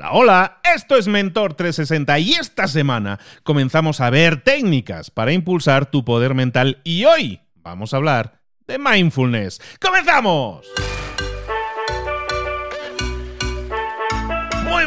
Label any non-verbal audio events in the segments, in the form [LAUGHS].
Hola, hola, esto es Mentor 360 y esta semana comenzamos a ver técnicas para impulsar tu poder mental y hoy vamos a hablar de mindfulness. ¡Comenzamos!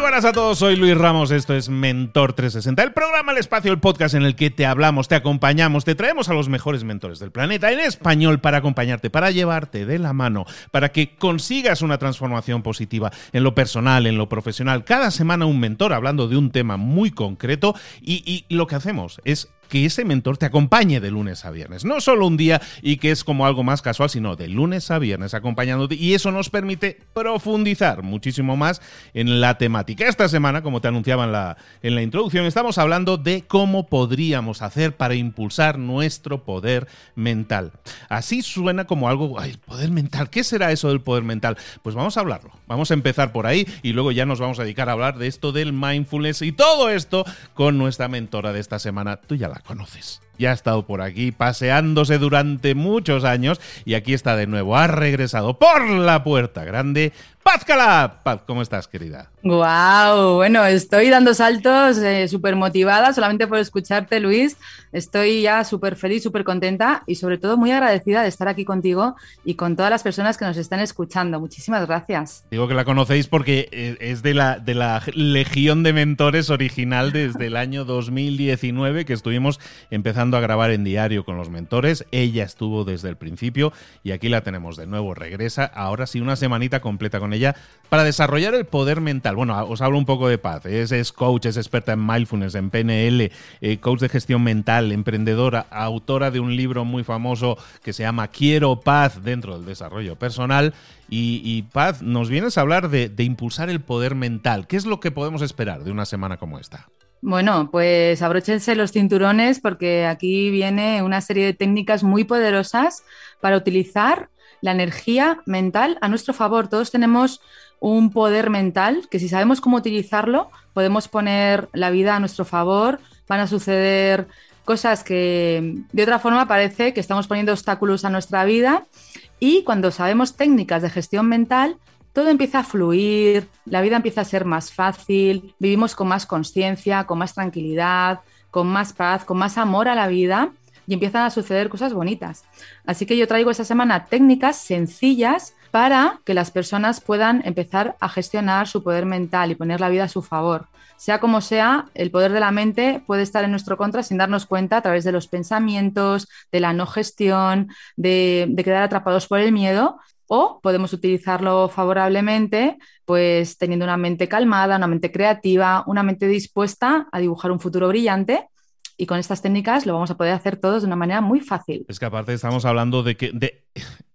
Buenas a todos, soy Luis Ramos, esto es Mentor 360, el programa, el espacio, el podcast en el que te hablamos, te acompañamos, te traemos a los mejores mentores del planeta en español para acompañarte, para llevarte de la mano, para que consigas una transformación positiva en lo personal, en lo profesional. Cada semana un mentor hablando de un tema muy concreto y, y lo que hacemos es que ese mentor te acompañe de lunes a viernes. No solo un día y que es como algo más casual, sino de lunes a viernes acompañándote. Y eso nos permite profundizar muchísimo más en la temática. Esta semana, como te anunciaba en la, en la introducción, estamos hablando de cómo podríamos hacer para impulsar nuestro poder mental. Así suena como algo, ay, el poder mental. ¿Qué será eso del poder mental? Pues vamos a hablarlo. Vamos a empezar por ahí y luego ya nos vamos a dedicar a hablar de esto del mindfulness y todo esto con nuestra mentora de esta semana. Tú conoces. Ya ha estado por aquí paseándose durante muchos años y aquí está de nuevo. Ha regresado por la puerta grande. Paz Calab. Paz, ¿cómo estás, querida? Wow, bueno, estoy dando saltos, eh, súper motivada solamente por escucharte, Luis. Estoy ya súper feliz, súper contenta y sobre todo muy agradecida de estar aquí contigo y con todas las personas que nos están escuchando. Muchísimas gracias. Digo que la conocéis porque eh, es de la, de la legión de mentores original desde el año 2019 que estuvimos empezando a grabar en diario con los mentores. Ella estuvo desde el principio y aquí la tenemos de nuevo. Regresa ahora sí una semanita completa con ella para desarrollar el poder mental. Bueno, os hablo un poco de paz. Es, coach, es experta en mindfulness, en PNL, eh, coach de gestión mental, emprendedora, autora de un libro muy famoso que se llama Quiero paz dentro del desarrollo personal. Y, Paz, nos vienes a hablar de, de impulsar el poder mental. ¿Qué es lo que podemos esperar de una semana como esta? Bueno, pues abróchense los cinturones porque aquí viene una serie de técnicas muy poderosas para utilizar la energía mental a nuestro favor. Todos tenemos un poder mental que si sabemos cómo utilizarlo, podemos poner la vida a nuestro favor, van a suceder cosas que de otra forma parece que estamos poniendo obstáculos a nuestra vida y cuando sabemos técnicas de gestión mental, todo empieza a fluir, la vida empieza a ser más fácil, vivimos con más conciencia, con más tranquilidad, con más paz, con más amor a la vida y empiezan a suceder cosas bonitas. Así que yo traigo esta semana técnicas sencillas para que las personas puedan empezar a gestionar su poder mental y poner la vida a su favor. Sea como sea, el poder de la mente puede estar en nuestro contra sin darnos cuenta a través de los pensamientos, de la no gestión, de, de quedar atrapados por el miedo o podemos utilizarlo favorablemente, pues teniendo una mente calmada, una mente creativa, una mente dispuesta a dibujar un futuro brillante y con estas técnicas lo vamos a poder hacer todos de una manera muy fácil. Es que aparte estamos hablando de que de,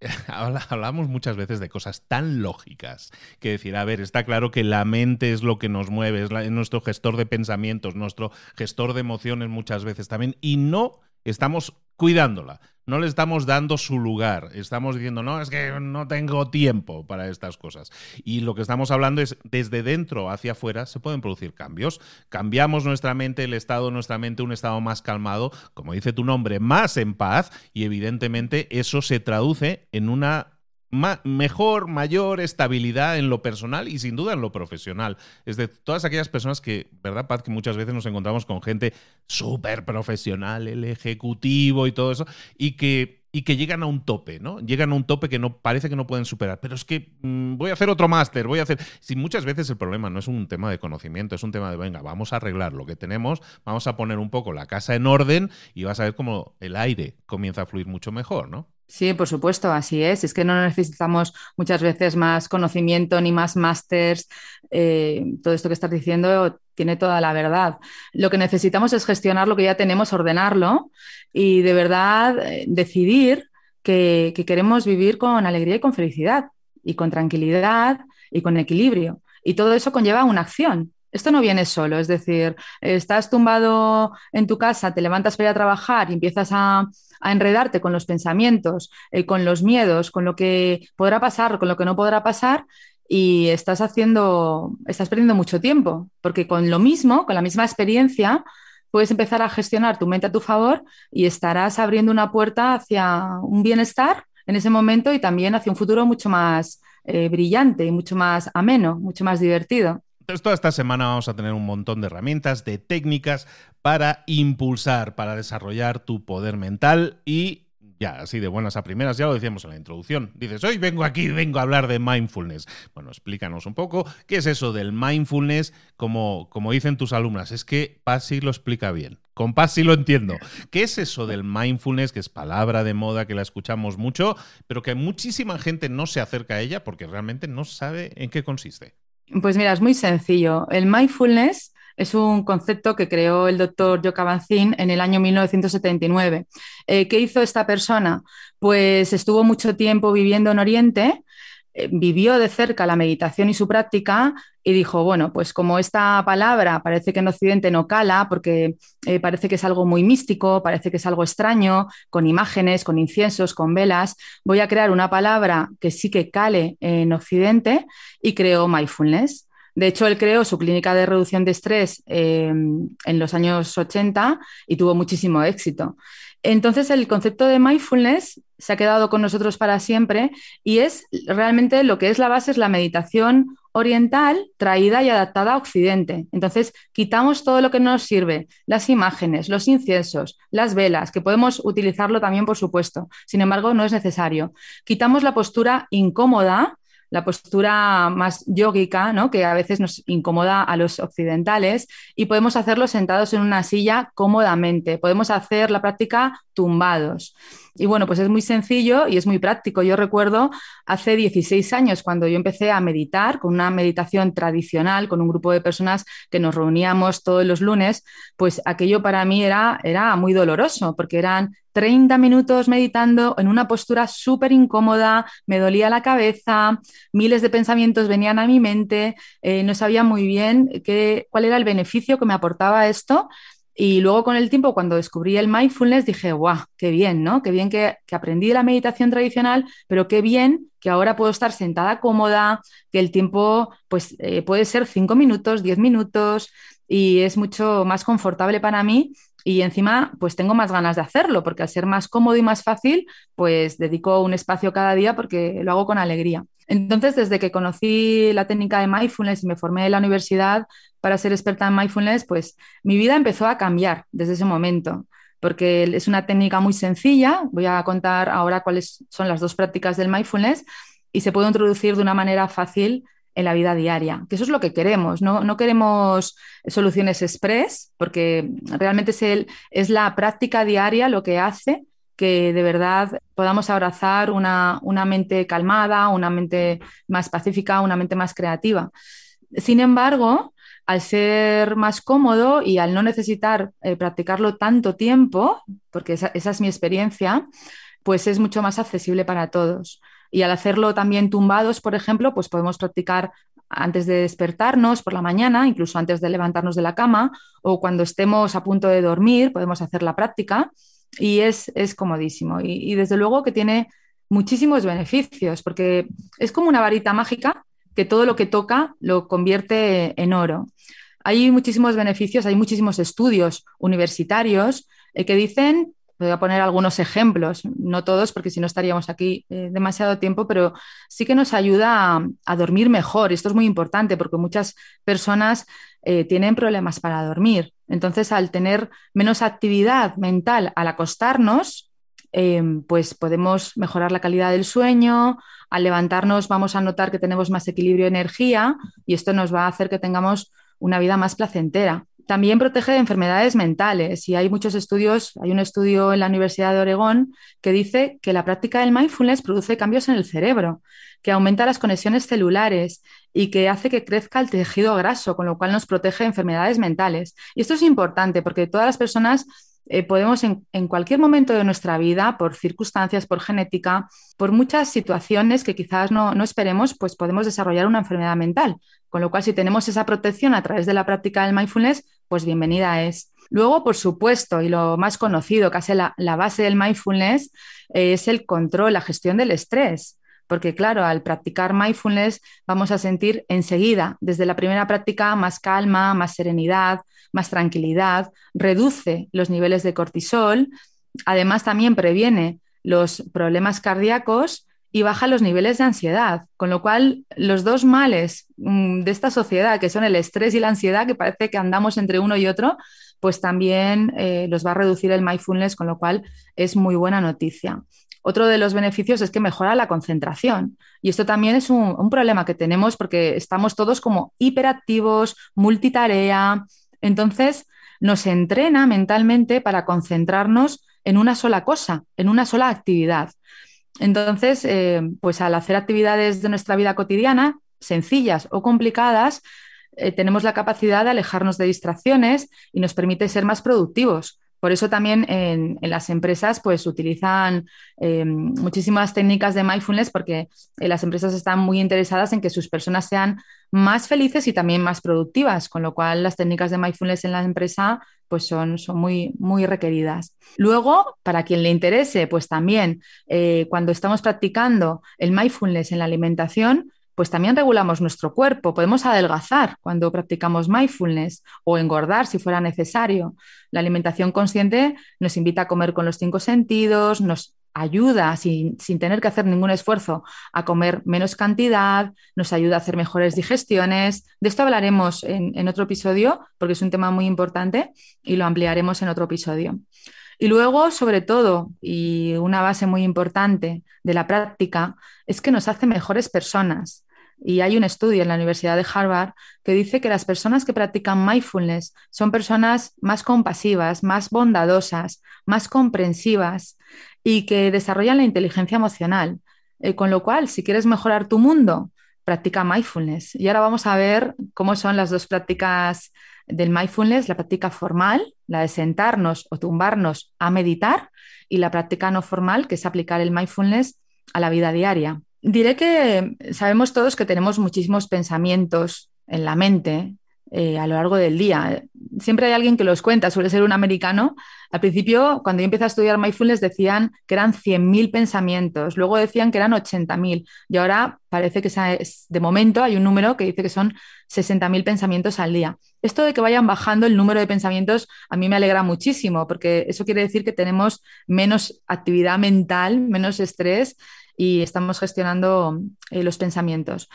[LAUGHS] hablamos muchas veces de cosas tan lógicas que decir, a ver, está claro que la mente es lo que nos mueve, es, es nuestro gestor de pensamientos, nuestro gestor de emociones muchas veces también y no estamos cuidándola no le estamos dando su lugar. Estamos diciendo, no, es que no tengo tiempo para estas cosas. Y lo que estamos hablando es, desde dentro hacia afuera se pueden producir cambios. Cambiamos nuestra mente, el estado nuestra mente, un estado más calmado, como dice tu nombre, más en paz, y evidentemente eso se traduce en una mejor, mayor estabilidad en lo personal y sin duda en lo profesional. Es de todas aquellas personas que, ¿verdad, Paz? Que muchas veces nos encontramos con gente súper profesional, el ejecutivo y todo eso, y que, y que llegan a un tope, ¿no? Llegan a un tope que no parece que no pueden superar. Pero es que mm, voy a hacer otro máster, voy a hacer. Si muchas veces el problema no es un tema de conocimiento, es un tema de venga, vamos a arreglar lo que tenemos, vamos a poner un poco la casa en orden y vas a ver cómo el aire comienza a fluir mucho mejor, ¿no? Sí, por supuesto, así es. Es que no necesitamos muchas veces más conocimiento ni más másters. Eh, todo esto que estás diciendo tiene toda la verdad. Lo que necesitamos es gestionar lo que ya tenemos, ordenarlo y de verdad eh, decidir que, que queremos vivir con alegría y con felicidad y con tranquilidad y con equilibrio. Y todo eso conlleva una acción. Esto no viene solo, es decir, estás tumbado en tu casa, te levantas para ir a trabajar y empiezas a, enredarte con los pensamientos, eh, con los miedos, con lo que podrá pasar, con lo que no podrá pasar y estás haciendo, estás perdiendo mucho tiempo, porque con lo mismo, con la misma experiencia, puedes empezar a gestionar tu mente a tu favor y estarás abriendo una puerta hacia un bienestar en ese momento y también hacia un futuro mucho más eh, brillante y mucho más ameno, mucho más divertido Entonces, toda esta semana vamos a tener un montón de herramientas, de técnicas para impulsar, para desarrollar tu poder mental y ya, así de buenas a primeras, ya lo decíamos en la introducción. Dices, hoy vengo aquí, vengo a hablar de mindfulness. Bueno, explícanos un poco qué es eso del mindfulness, como, como dicen tus alumnas. Es que Pasi lo explica bien. Con Pasi lo entiendo. ¿Qué es eso del mindfulness, que es palabra de moda, que la escuchamos mucho, pero que muchísima gente no se acerca a ella porque realmente no sabe en qué consiste? Pues mira, es muy sencillo. El mindfulness es un concepto que creó el doctor Joe Kabat-Zinn en el año 1979. Eh, ¿Qué hizo esta persona? Pues estuvo mucho tiempo viviendo en Oriente, vivió de cerca la meditación y su práctica y dijo, bueno, pues como esta palabra parece que en Occidente no cala, porque eh, parece que es algo muy místico, parece que es algo extraño, con imágenes, con inciensos, con velas, voy a crear una palabra que sí que cale en Occidente y creó mindfulness. De hecho, él creó su clínica de reducción de estrés eh, en los años 80 y tuvo muchísimo éxito. Entonces, el concepto de mindfulness se ha quedado con nosotros para siempre y es realmente lo que es la base, es la meditación oriental traída y adaptada a Occidente. Entonces, quitamos todo lo que no nos sirve, las imágenes, los inciensos, las velas, que podemos utilizarlo también, por supuesto. Sin embargo, no es necesario. Quitamos la postura incómoda la postura más yógica, ¿no? que a veces nos incomoda a los occidentales, y podemos hacerlo sentados en una silla cómodamente. Podemos hacer la práctica tumbados. Y bueno, pues es muy sencillo y es muy práctico. Yo recuerdo hace 16 años cuando yo empecé a meditar con una meditación tradicional, con un grupo de personas que nos reuníamos todos los lunes, pues aquello para mí era, era muy doloroso porque eran 30 minutos meditando en una postura súper incómoda, me dolía la cabeza, miles de pensamientos venían a mi mente, eh, no sabía muy bien qué, cuál era el beneficio que me aportaba esto y luego con el tiempo, cuando descubrí el mindfulness, dije, guau, qué bien, ¿no? Qué bien que, aprendí la meditación tradicional, pero qué bien que ahora puedo estar sentada cómoda, que el tiempo pues, eh, puede ser cinco minutos, diez minutos, y es mucho más confortable para mí y encima pues tengo más ganas de hacerlo porque al ser más cómodo y más fácil pues dedico un espacio cada día porque lo hago con alegría. Entonces desde que conocí la técnica de mindfulness y me formé en la universidad para ser experta en mindfulness pues mi vida empezó a cambiar desde ese momento porque es una técnica muy sencilla. Voy a contar ahora cuáles son las dos prácticas del mindfulness y se puede introducir de una manera fácil en la vida diaria, que eso es lo que queremos, no, queremos soluciones express, porque realmente es, el, es la práctica diaria lo que hace que de verdad podamos abrazar una, mente calmada, una mente más pacífica, una mente más creativa. Sin embargo, al ser más cómodo y al no necesitar eh, practicarlo tanto tiempo, porque esa, es mi experiencia, pues es mucho más accesible para todos. Y al hacerlo también tumbados, por ejemplo, pues podemos practicar antes de despertarnos por la mañana, incluso antes de levantarnos de la cama o cuando estemos a punto de dormir, podemos hacer la práctica y es, comodísimo. Y, desde luego que tiene muchísimos beneficios porque es como una varita mágica que todo lo que toca lo convierte en oro. Hay muchísimos beneficios, hay muchísimos estudios universitarios eh, que dicen Voy a poner algunos ejemplos, no todos, porque si no estaríamos aquí eh, demasiado tiempo, pero sí que nos ayuda a, dormir mejor. Esto es muy importante porque muchas personas eh, tienen problemas para dormir. Entonces, al tener menos actividad mental al acostarnos, eh, pues podemos mejorar la calidad del sueño. Al levantarnos vamos a notar que tenemos más equilibrio de energía y esto nos va a hacer que tengamos una vida más placentera. También protege de enfermedades mentales y hay muchos estudios, hay un estudio en la Universidad de Oregón que dice que la práctica del mindfulness produce cambios en el cerebro, que aumenta las conexiones celulares y que hace que crezca el tejido graso, con lo cual nos protege de enfermedades mentales. Y esto es importante porque todas las personas eh, podemos en, cualquier momento de nuestra vida, por circunstancias, por genética, por muchas situaciones que quizás no, no, esperemos, pues podemos desarrollar una enfermedad mental. Con lo cual, si tenemos esa protección a través de la práctica del mindfulness, pues bienvenida es. Luego, por supuesto, y lo más conocido, casi la, la base del mindfulness, eh, es el control, la gestión del estrés. Porque claro, al practicar mindfulness vamos a sentir enseguida, desde la primera práctica, más calma, más serenidad, más tranquilidad, reduce los niveles de cortisol, además también previene los problemas cardíacos y baja los niveles de ansiedad, con lo cual los dos males mm, de esta sociedad, que son el estrés y la ansiedad, que parece que andamos entre uno y otro, pues también eh, los va a reducir el mindfulness, con lo cual es muy buena noticia. Otro de los beneficios es que mejora la concentración. Y esto también es un, un problema que tenemos porque estamos todos como hiperactivos, multitarea. Entonces, nos entrena mentalmente para concentrarnos en una sola cosa, en una sola actividad. Entonces, eh, pues al hacer actividades de nuestra vida cotidiana, sencillas o complicadas, eh, tenemos la capacidad de alejarnos de distracciones y nos permite ser más productivos. Por eso también en, las empresas pues utilizan eh, muchísimas técnicas de mindfulness porque las empresas están muy interesadas en que sus personas sean más felices y también más productivas, con lo cual las técnicas de mindfulness en la empresa pues son, son muy, muy requeridas. Luego, para quien le interese, pues también eh, cuando estamos practicando el mindfulness en la alimentación, pues también regulamos nuestro cuerpo. Podemos adelgazar cuando practicamos mindfulness o engordar si fuera necesario. La alimentación consciente nos invita a comer con los cinco sentidos, nos ayuda sin, tener que hacer ningún esfuerzo a comer menos cantidad, nos ayuda a hacer mejores digestiones. De esto hablaremos en, en otro episodio porque es un tema muy importante y lo ampliaremos en otro episodio. Y luego, sobre todo, y una base muy importante de la práctica, es que nos hace mejores personas. Y hay un estudio en la Universidad de Harvard que dice que las personas que practican mindfulness son personas más compasivas, más bondadosas, más comprensivas y que desarrollan la inteligencia emocional. Eh, con lo cual, si quieres mejorar tu mundo, practica mindfulness. Y ahora vamos a ver cómo son las dos prácticas del mindfulness, la práctica formal, la de sentarnos o tumbarnos a meditar, y la práctica no formal, que es aplicar el mindfulness a la vida diaria. Diré que sabemos todos que tenemos muchísimos pensamientos en la mente eh, a lo largo del día. Siempre hay alguien que los cuenta, suele ser un americano. Al principio, cuando yo empecé a estudiar mindfulness, decían que eran 100.000 pensamientos, luego decían que eran 80.000 y ahora parece que de momento hay un número que dice que son 60.000 pensamientos al día. Esto de que vayan bajando el número de pensamientos a mí me alegra muchísimo porque eso quiere decir que tenemos menos actividad mental, menos estrés y estamos gestionando eh, los pensamientos.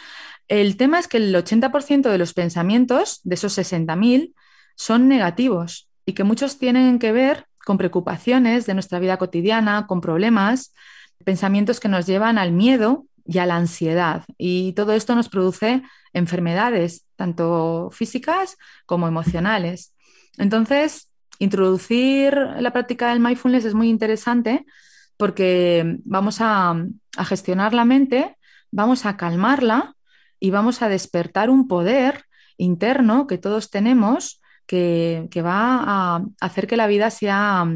El tema es que el 80% de los pensamientos, de esos 60.000, son negativos y que muchos tienen que ver con preocupaciones de nuestra vida cotidiana, con problemas, pensamientos que nos llevan al miedo y a la ansiedad. Y todo esto nos produce enfermedades, tanto físicas como emocionales. Entonces, introducir la práctica del mindfulness es muy interesante porque vamos a, gestionar la mente, vamos a calmarla y vamos a despertar un poder interno que todos tenemos que, va a hacer que la vida sea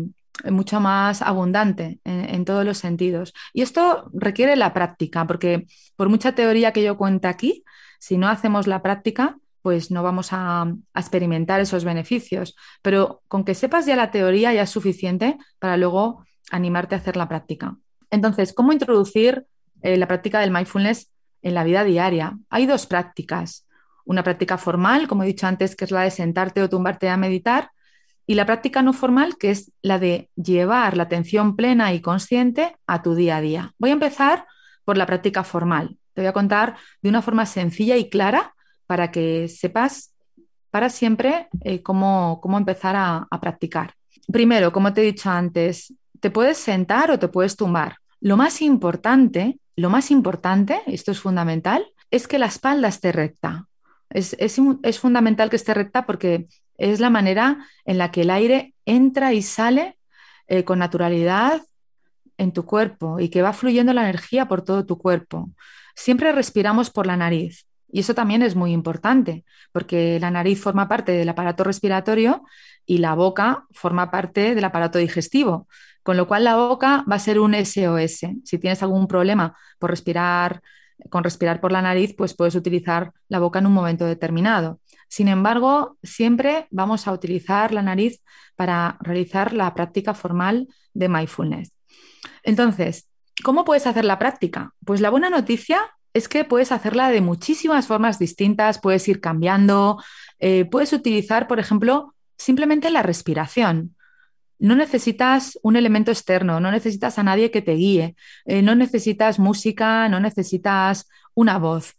mucho más abundante en, todos los sentidos. Y esto requiere la práctica, porque por mucha teoría que yo cuente aquí, si no hacemos la práctica, pues no vamos a, a, experimentar esos beneficios. Pero con que sepas ya la teoría ya es suficiente para luego animarte a hacer la práctica. Entonces, ¿cómo introducir eh, la práctica del mindfulness en la vida diaria? Hay dos prácticas. Una práctica formal, como he dicho antes, que es la de sentarte o tumbarte a meditar, y la práctica no formal, que es la de llevar la atención plena y consciente a tu día a día. Voy a empezar por la práctica formal. Te voy a contar de una forma sencilla y clara para que sepas para siempre eh, cómo, empezar a practicar. Primero, como te he dicho antes, te puedes sentar o te puedes tumbar. Lo más importante, lo más importante, esto es fundamental, es que la espalda esté recta. Es, fundamental que esté recta porque es la manera en la que el aire entra y sale eh, con naturalidad en tu cuerpo y que va fluyendo la energía por todo tu cuerpo. Siempre respiramos por la nariz y eso también es muy importante porque la nariz forma parte del aparato respiratorio y la boca forma parte del aparato digestivo. Con lo cual la boca va a ser un SOS. Si tienes algún problema por respirar, con respirar por la nariz, pues puedes utilizar la boca en un momento determinado. Sin embargo, siempre vamos a utilizar la nariz para realizar la práctica formal de mindfulness. Entonces, ¿cómo puedes hacer la práctica? Pues la buena noticia es que puedes hacerla de muchísimas formas distintas, puedes ir cambiando, eh, puedes utilizar, por ejemplo, simplemente la respiración. No necesitas un elemento externo, no necesitas a nadie que te guíe, eh, no necesitas música, no necesitas una voz.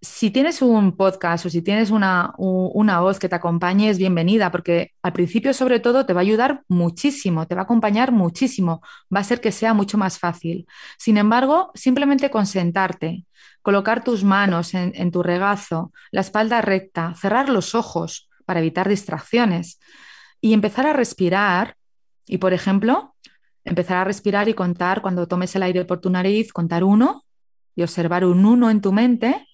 Si tienes un podcast o si tienes una, una, voz que te acompañe, es bienvenida, porque al principio sobre todo te va a ayudar muchísimo, te va a acompañar muchísimo, va a ser que sea mucho más fácil. Sin embargo, simplemente con sentarte, colocar tus manos en tu regazo, la espalda recta, cerrar los ojos para evitar distracciones y empezar a respirar y, por ejemplo, empezar a respirar y contar cuando tomes el aire por tu nariz, contar uno y observar un uno en tu mente.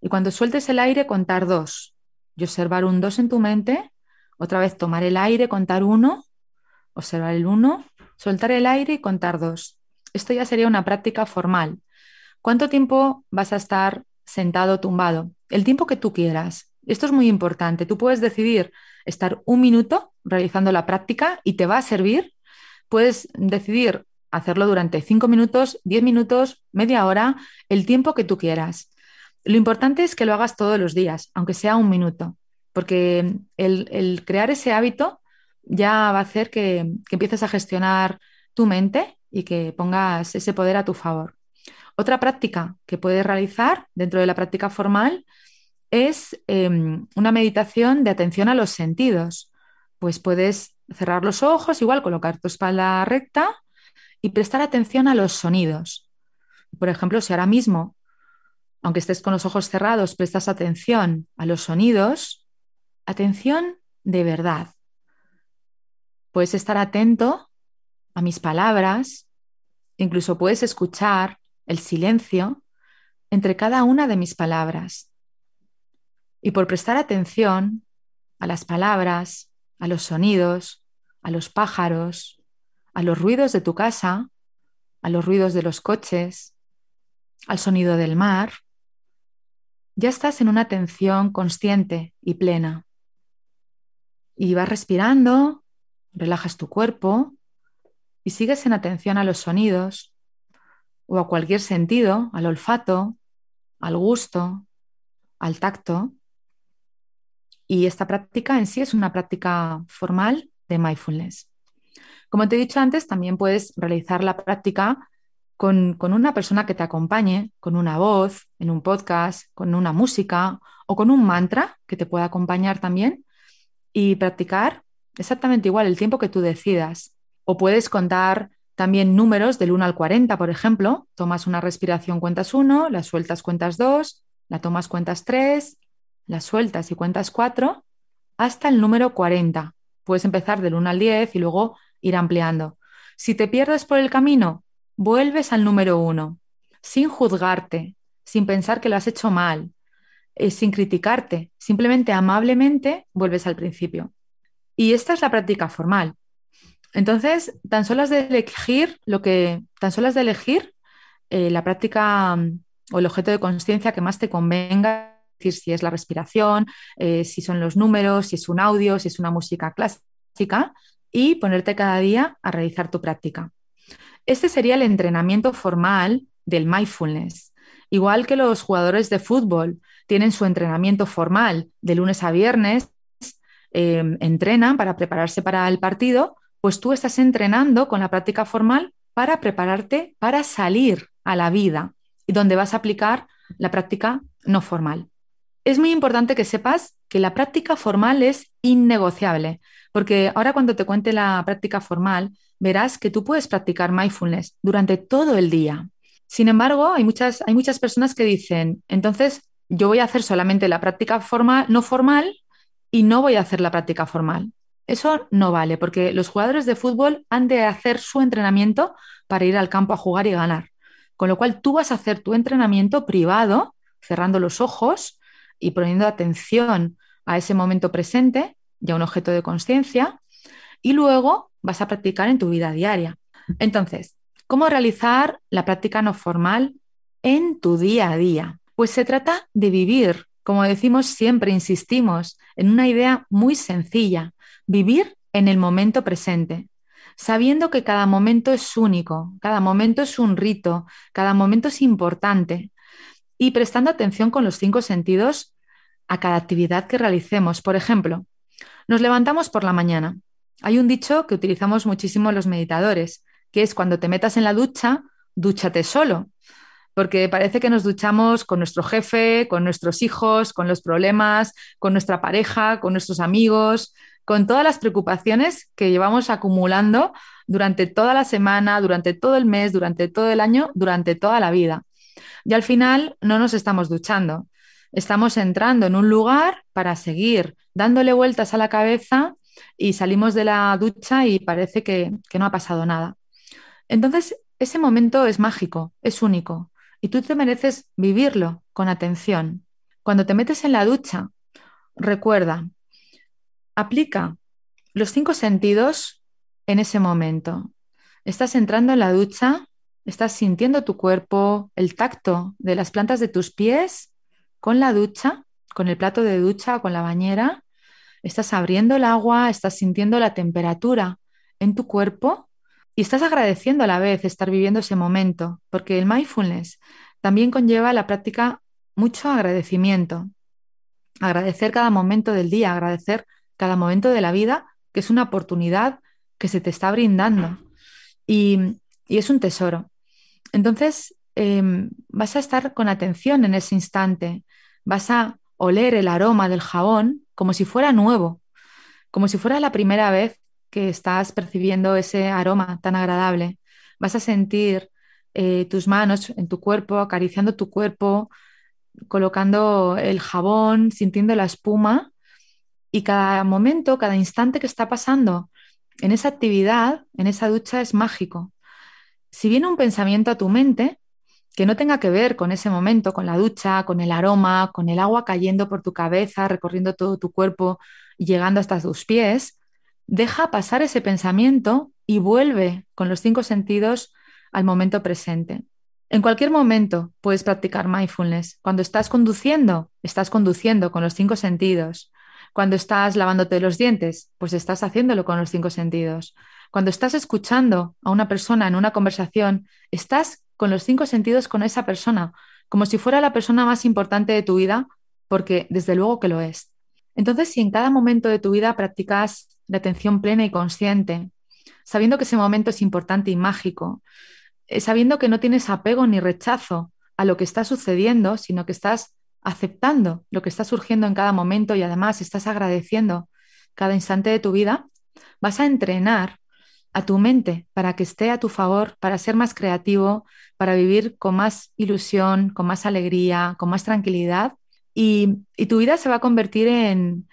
Y cuando sueltes el aire, contar dos y observar un dos en tu mente. Otra vez tomar el aire, contar uno, observar el uno, soltar el aire y contar dos. Esto ya sería una práctica formal. ¿Cuánto tiempo vas a estar sentado, tumbado? El tiempo que tú quieras. Esto es muy importante. Tú puedes decidir estar un minuto realizando la práctica y te va a servir. Puedes decidir hacerlo durante cinco minutos, diez minutos, media hora, el tiempo que tú quieras. Lo importante es que lo hagas todos los días, aunque sea un minuto, porque el, crear ese hábito ya va a hacer que, empieces a gestionar tu mente y que pongas ese poder a tu favor. Otra práctica que puedes realizar dentro de la práctica formal es em, una meditación de atención a los sentidos. Pues puedes cerrar los ojos, igual colocar tu espalda recta y prestar atención a los sonidos. Por ejemplo, si ahora mismo, aunque estés con los ojos cerrados, prestas atención a los sonidos, atención de verdad. Puedes estar atento a mis palabras, incluso puedes escuchar el silencio entre cada una de mis palabras y por prestar atención a las palabras, a los sonidos, a los pájaros, a los ruidos de tu casa, a los ruidos de los coches, al sonido del mar, ya estás en una atención consciente y plena. Y vas respirando, relajas tu cuerpo y sigues en atención a los sonidos o a cualquier sentido, al olfato, al gusto, al tacto. Y esta práctica en sí es una práctica formal de mindfulness. Como te he dicho antes, también puedes realizar la práctica con, una persona que te acompañe, con una voz, en un podcast, con una música o con un mantra que te pueda acompañar también y practicar exactamente igual el tiempo que tú decidas. O puedes contar también números del 1 al 40, por ejemplo. Tomas una respiración, cuentas 1, la sueltas, cuentas 2, la tomas, cuentas 3, las sueltas y cuentas cuatro hasta el número 40. Puedes empezar del 1 al 10 y luego ir ampliando. Si te pierdes por el camino, vuelves al número 1, sin juzgarte, sin pensar que lo has hecho mal, eh, sin criticarte, simplemente amablemente vuelves al principio. Y esta es la práctica formal. Entonces, tan solo has de elegir lo que, tan solo has de elegir eh, la práctica mm, o el objeto de conciencia que más te convenga decir si es la respiración, eh, si son los números, si es un audio, si es una música clásica y ponerte cada día a realizar tu práctica. Este sería el entrenamiento formal del mindfulness. Igual que los jugadores de fútbol tienen su entrenamiento formal de lunes a viernes, em, entrenan para prepararse para el partido, pues tú estás entrenando con la práctica formal para prepararte para salir a la vida y donde vas a aplicar la práctica no formal es muy importante que sepas que la práctica formal es innegociable, porque ahora cuando te cuente la práctica formal, verás que tú puedes practicar mindfulness durante todo el día. Sin embargo, hay muchas, hay muchas personas que dicen, entonces yo voy a hacer solamente la práctica formal, no formal y no voy a hacer la práctica formal. Eso no vale, porque los jugadores de fútbol han de hacer su entrenamiento para ir al campo a jugar y ganar. Con lo cual tú vas a hacer tu entrenamiento privado, cerrando los ojos, y poniendo atención a ese momento presente y a un objeto de conciencia, y luego vas a practicar en tu vida diaria. Entonces, ¿cómo realizar la práctica no formal en tu día a día? Pues se trata de vivir, como decimos siempre, insistimos, en una idea muy sencilla, vivir en el momento presente, sabiendo que cada momento es único, cada momento es un rito, cada momento es importante, y prestando atención con los cinco sentidos a cada actividad que realicemos. Por ejemplo, nos levantamos por la mañana Hay un dicho que utilizamos muchísimo los meditadores, que es cuando te metas en la ducha, dúchate solo, porque parece que nos duchamos con nuestro jefe, con nuestros hijos, con los problemas, con nuestra pareja, con nuestros amigos, con todas las preocupaciones que llevamos acumulando durante toda la semana, durante todo el mes, durante todo el año, durante toda la vida. Y al final no nos estamos duchando. Estamos entrando en un lugar para seguir dándole vueltas a la cabeza y salimos de la ducha y parece que, que no ha pasado nada. Entonces, ese momento es mágico, es único y tú te mereces vivirlo con atención. Cuando te metes en la ducha, recuerda, aplica los cinco sentidos en ese momento. Estás entrando en la ducha, estás sintiendo tu cuerpo, el tacto de las plantas de tus pies con la ducha, con el plato de ducha, con la bañera. Estás abriendo el agua, estás sintiendo la temperatura en tu cuerpo y estás agradeciendo a la vez estar viviendo ese momento, porque el mindfulness también conlleva la práctica mucho agradecimiento. Agradecer cada momento del día, agradecer cada momento de la vida, que es una oportunidad que se te está brindando. Y, es un tesoro. Entonces, em, vas a estar con atención en ese instante, vas a oler el aroma del jabón como si fuera nuevo, como si fuera la primera vez que estás percibiendo ese aroma tan agradable. Vas a sentir eh, tus manos en tu cuerpo, acariciando tu cuerpo, colocando el jabón, sintiendo la espuma y cada momento, cada instante que está pasando en esa actividad, en esa ducha, es mágico. Si viene un pensamiento a tu mente que no tenga que ver con ese momento, con la ducha, con el aroma, con el agua cayendo por tu cabeza, recorriendo todo tu cuerpo y llegando hasta tus pies, deja pasar ese pensamiento y vuelve con los cinco sentidos al momento presente. En cualquier momento puedes practicar mindfulness. Cuando estás conduciendo, estás conduciendo con los cinco sentidos. Cuando estás lavándote los dientes, pues estás haciéndolo con los cinco sentidos. Cuando estás escuchando a una persona en una conversación, estás con los cinco sentidos con esa persona, como si fuera la persona más importante de tu vida, porque desde luego que lo es. Entonces, si en cada momento de tu vida practicas la atención plena y consciente, sabiendo que ese momento es importante y mágico, eh, sabiendo que no tienes apego ni rechazo a lo que está sucediendo, sino que estás aceptando lo que está surgiendo en cada momento y además estás agradeciendo cada instante de tu vida, vas a entrenar a tu mente para que esté a tu favor, para ser más creativo, para vivir con más ilusión, con más alegría, con más tranquilidad y, tu vida se va a convertir en,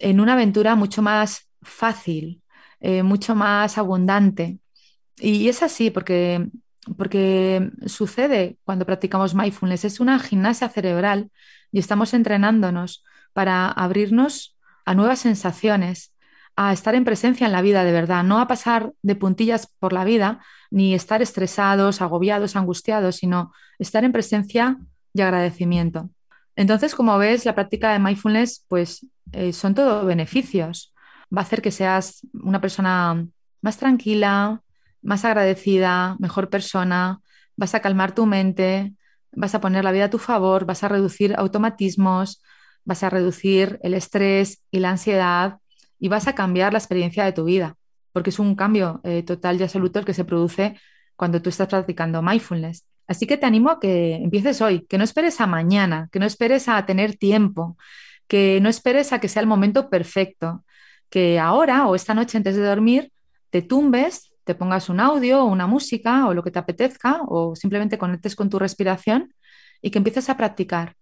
una aventura mucho más fácil, eh, mucho más abundante. Y es así porque porque sucede cuando practicamos mindfulness, es una gimnasia cerebral y estamos entrenándonos para abrirnos a nuevas sensaciones, a estar en presencia en la vida de verdad, no a pasar de puntillas por la vida, ni estar estresados, agobiados, angustiados, sino estar en presencia y agradecimiento. Entonces, como ves, la práctica de mindfulness, pues eh, son todo beneficios. Va a hacer que seas una persona más tranquila, más agradecida, mejor persona, vas a calmar tu mente, vas a poner la vida a tu favor, vas a reducir automatismos, vas a reducir el estrés y la ansiedad y vas a cambiar la experiencia de tu vida, porque es un cambio eh, total y absoluto el que se produce cuando tú estás practicando mindfulness. Así que te animo a que empieces hoy, que no esperes a mañana, que no esperes a tener tiempo, que no esperes a que sea el momento perfecto, que ahora o esta noche antes de dormir te tumbes te pongas un audio o una música o lo que te apetezca o simplemente conectes con tu respiración y que empieces a practicar.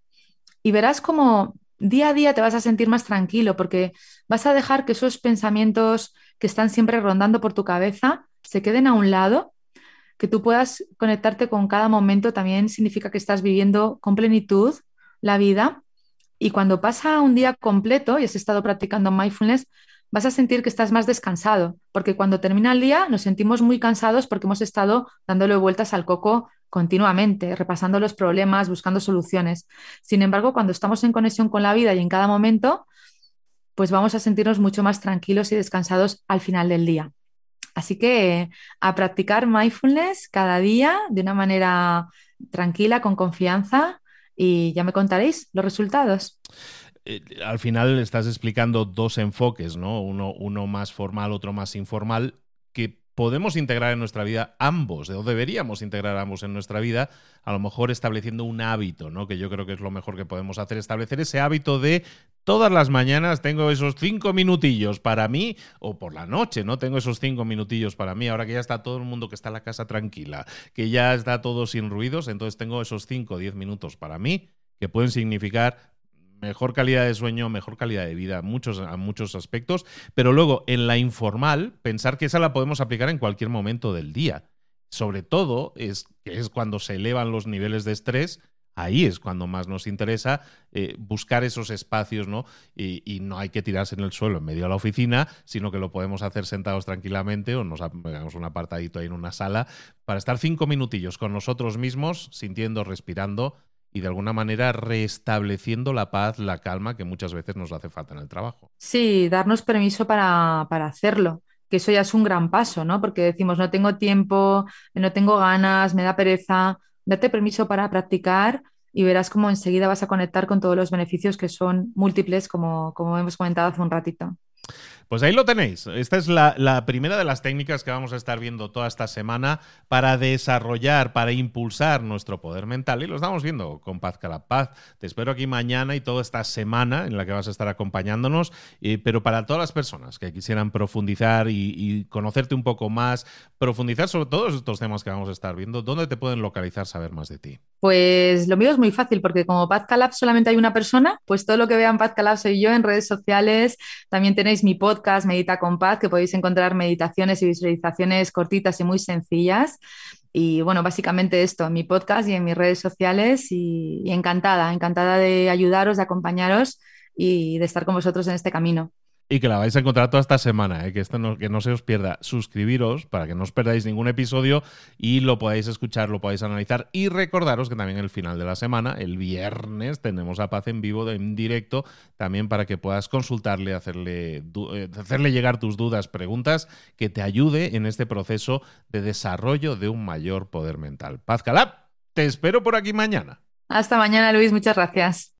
Y verás como día a día te vas a sentir más tranquilo porque vas a dejar que esos pensamientos que están siempre rondando por tu cabeza se queden a un lado, que tú puedas conectarte con cada momento también significa que estás viviendo con plenitud la vida. Y cuando pasa un día completo y has estado practicando mindfulness, vas a sentir que estás más descansado, porque cuando termina el día nos sentimos muy cansados porque hemos estado dándole vueltas al coco continuamente, repasando los problemas, buscando soluciones. Sin embargo, cuando estamos en conexión con la vida y en cada momento, pues vamos a sentirnos mucho más tranquilos y descansados al final del día. Así que a practicar mindfulness cada día de una manera tranquila, con confianza y ya me contaréis los resultados. eh, al final estás explicando dos enfoques, ¿no? Uno, uno más formal, otro más informal, que podemos integrar en nuestra vida ambos, o deberíamos integrar ambos en nuestra vida, a lo mejor estableciendo un hábito, ¿no? Que yo creo que es lo mejor que podemos hacer, establecer ese hábito de todas las mañanas tengo esos cinco minutillos para mí, o por la noche, ¿no? Tengo esos cinco minutillos para mí, ahora que ya está todo el mundo que está en la casa tranquila, que ya está todo sin ruidos, entonces tengo esos cinco o diez minutos para mí, que pueden significar mejor calidad de sueño, mejor calidad de vida, muchos, a muchos aspectos, pero luego en la informal, pensar que esa la podemos aplicar en cualquier momento del día. Sobre todo es, es cuando se elevan los niveles de estrés, ahí es cuando más nos interesa eh, buscar esos espacios, ¿no? Y, no hay que tirarse en el suelo en medio de la oficina, sino que lo podemos hacer sentados tranquilamente o nos hagamos un apartadito ahí en una sala para estar cinco minutillos con nosotros mismos, sintiendo, respirando y de alguna manera restableciendo la paz, la calma que muchas veces nos hace falta en el trabajo. Sí, darnos permiso para, hacerlo, que eso ya es un gran paso, ¿no? Porque decimos, no tengo tiempo, no tengo ganas, me da pereza, date permiso para practicar y verás cómo enseguida vas a conectar con todos los beneficios que son múltiples, como, como hemos comentado hace un ratito. Pues ahí lo tenéis. Esta es la, primera de las técnicas que vamos a estar viendo toda esta semana para desarrollar, para impulsar nuestro poder mental. Y lo estamos viendo con Paz. Te espero aquí mañana y toda esta semana en la que vas a estar acompañándonos. pero para todas las personas que quisieran profundizar y, conocerte un poco más, profundizar sobre todos estos temas que vamos a estar viendo, ¿dónde te pueden localizar, saber más de ti? Pues lo mío es muy fácil porque como Paz Calab solamente hay una persona, pues todo lo que vean Paz Calab soy yo en redes sociales. También tenéis mi podcast Medita con Paz, que podéis encontrar meditaciones y visualizaciones cortitas y muy sencillas. Y bueno, básicamente esto, en mi podcast y en mis redes sociales. Y, y encantada, encantada de ayudaros, de acompañaros y de estar con vosotros en este camino y que la vais a encontrar toda esta semana, ¿eh? que, esto no, que no se os pierda. Suscribiros para que no os perdáis ningún episodio y lo podáis escuchar, lo podáis analizar. Y recordaros que también el final de la semana, el viernes, tenemos a Paz en vivo, en directo, también para que puedas consultarle, hacerle, eh, hacerle llegar tus dudas, preguntas, que te ayude en este proceso de desarrollo de un mayor poder mental. Paz Calab, te espero por aquí mañana. Hasta mañana, Luis. Muchas gracias.